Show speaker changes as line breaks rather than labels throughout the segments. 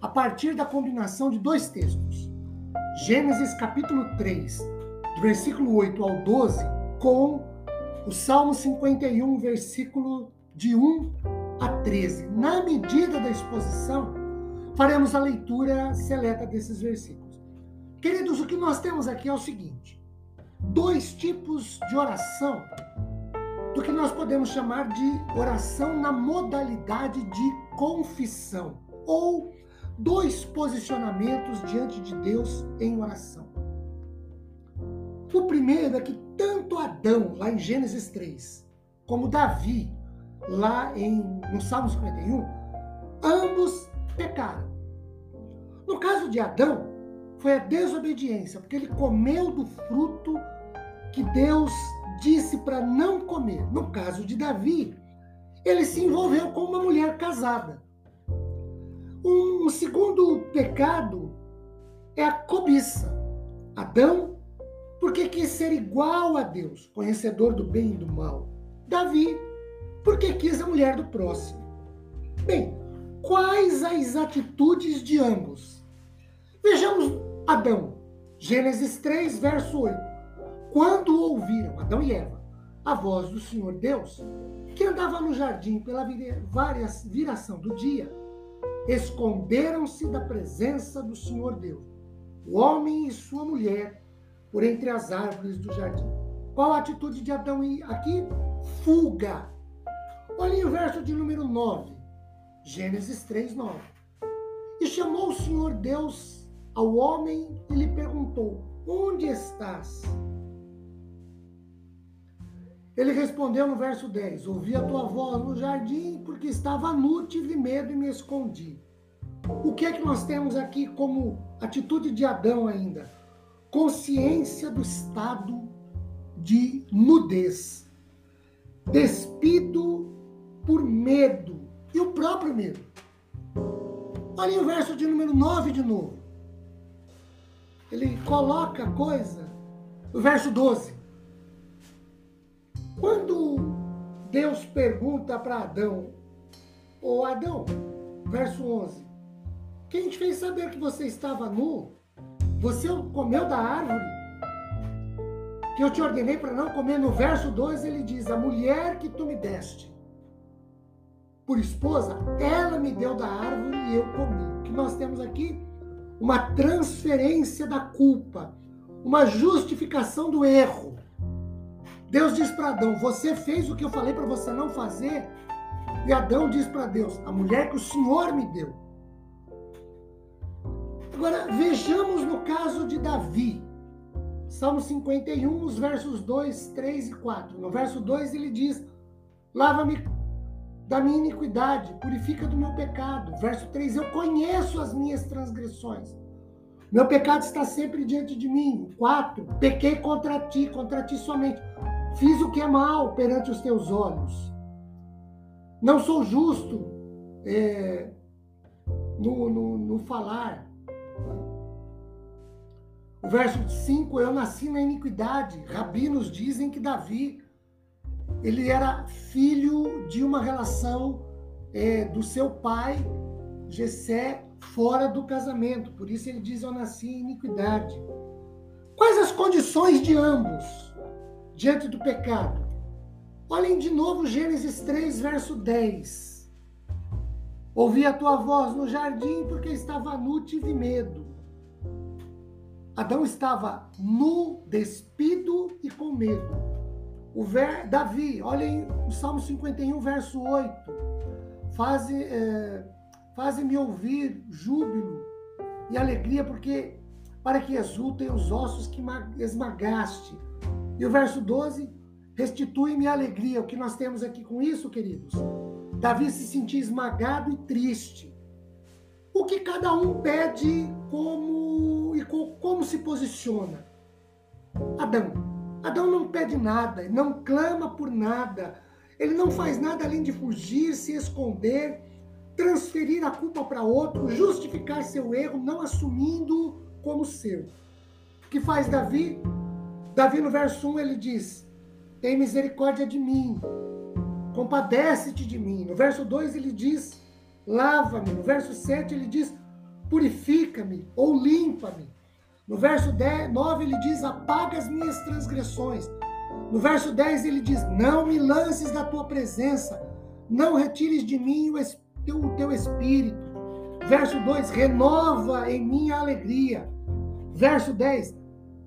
a partir da combinação de dois textos. Gênesis capítulo 3, do versículo 8 ao 12, com o Salmo 51, versículo de 1 a 13. Na medida da exposição, faremos a leitura seleta desses versículos. Queridos, o que nós temos aqui é o seguinte: dois tipos de oração do que nós podemos chamar de oração na modalidade de confissão ou dois posicionamentos diante de Deus em oração. O primeiro é que tanto Adão, lá em Gênesis 3, como Davi, lá em, no Salmo 51, ambos pecaram. No caso de Adão, foi a desobediência, porque ele comeu do fruto que Deus disse para não comer. No caso de Davi, ele se envolveu com uma mulher casada. Um, segundo pecado é a cobiça. Adão, porque quis ser igual a Deus, conhecedor do bem e do mal. Davi, porque quis a mulher do próximo. Bem, quais as atitudes de ambos? Vejamos Adão, Gênesis 3, verso 8. Quando ouviram, Adão e Eva, a voz do Senhor Deus, que andava no jardim pela viração do dia, esconderam-se da presença do Senhor Deus, o homem e sua mulher, por entre as árvores do jardim. Qual a atitude de Adão aqui? Fuga. Olhem o verso de número 9, Gênesis 3, 9. E chamou o Senhor Deus ao homem e lhe perguntou: Onde estás? Ele respondeu no verso 10: Ouvi a tua voz no jardim, porque estava nu, tive medo e me escondi. O que é que nós temos aqui como atitude de Adão ainda? Consciência do estado de nudez, despido por medo e o próprio medo. Olha o verso de número 9 de novo. Ele coloca a coisa, o verso 12. Quando Deus pergunta para Adão, ô Adão, verso 11, quem te fez saber que você estava nu? Você comeu da árvore que eu te ordenei para não comer. No verso 2 ele diz: A mulher que tu me deste por esposa, ela me deu da árvore e eu comi. O que nós temos aqui? Uma transferência da culpa, uma justificação do erro. Deus diz para Adão: Você fez o que eu falei para você não fazer. E Adão diz para Deus: A mulher que o Senhor me deu. Agora, vejamos no caso de Davi. Salmo 51, os versos 2, 3 e 4. No verso 2 ele diz: Lava-me da minha iniquidade, purifica do meu pecado. Verso 3: Eu conheço as minhas transgressões. Meu pecado está sempre diante de mim. 4: Pequei contra ti, contra ti somente. Fiz o que é mal perante os teus olhos. Não sou justo é, no, no, no falar. O verso 5, eu nasci na iniquidade. Rabinos dizem que Davi, ele era filho de uma relação é, do seu pai, Jessé, fora do casamento. Por isso ele diz, eu nasci em iniquidade. Quais as condições de ambos? diante do pecado. Olhem de novo Gênesis 3, verso 10. Ouvi a tua voz no jardim porque estava nu, tive medo. Adão estava nu, despido e com medo. O ver, Davi, olhem o Salmo 51, verso 8. Faze, é, Faze-me ouvir júbilo e alegria, porque para que exultem os ossos que esmagaste e o verso 12, restitui-me a alegria. O que nós temos aqui com isso, queridos? Davi se sentia esmagado e triste. o que cada um pede como e como se posiciona. Adão. Adão não pede nada, não clama por nada. Ele não faz nada além de fugir, se esconder, transferir a culpa para outro, justificar seu erro, não assumindo como seu. O que faz Davi? Davi no verso 1 ele diz: Tem misericórdia de mim, compadece-te de mim. No verso 2 ele diz: Lava-me. No verso 7 ele diz: Purifica-me ou limpa-me. No verso 10, 9 ele diz: Apaga as minhas transgressões. No verso 10 ele diz: Não me lances da tua presença, não retires de mim o teu, o teu espírito. Verso 2: Renova em mim a alegria. Verso 10: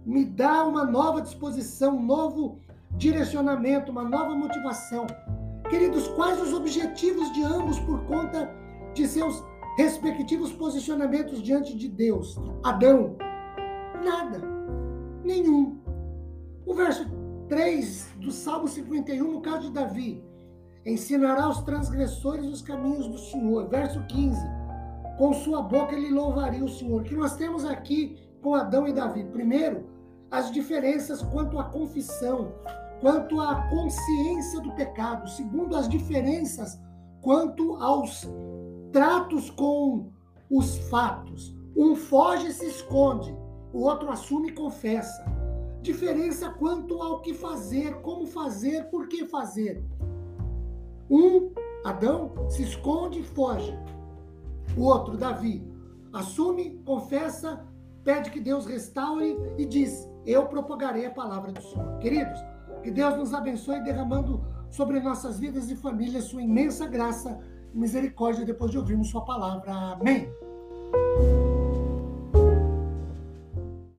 Me dá uma nova disposição, um novo direcionamento, uma nova motivação. Queridos, quais os objetivos de ambos por conta de seus respectivos posicionamentos diante de Deus? Adão, nada, nenhum. O verso 3 do Salmo 51, no caso de Davi, ensinará aos transgressores os caminhos do Senhor. Verso 15, com sua boca ele louvaria o Senhor. O que nós temos aqui com Adão e Davi? Primeiro, as diferenças quanto à confissão, quanto à consciência do pecado. Segundo, as diferenças quanto aos tratos com os fatos. Um foge e se esconde, o outro assume e confessa. Diferença quanto ao que fazer, como fazer, por que fazer. Um, Adão, se esconde e foge. O outro, Davi, assume, confessa, pede que Deus restaure e diz: Eu propagarei a palavra do Senhor. Queridos, que Deus nos abençoe derramando sobre nossas vidas e famílias sua imensa graça e misericórdia depois de ouvirmos sua palavra. Amém.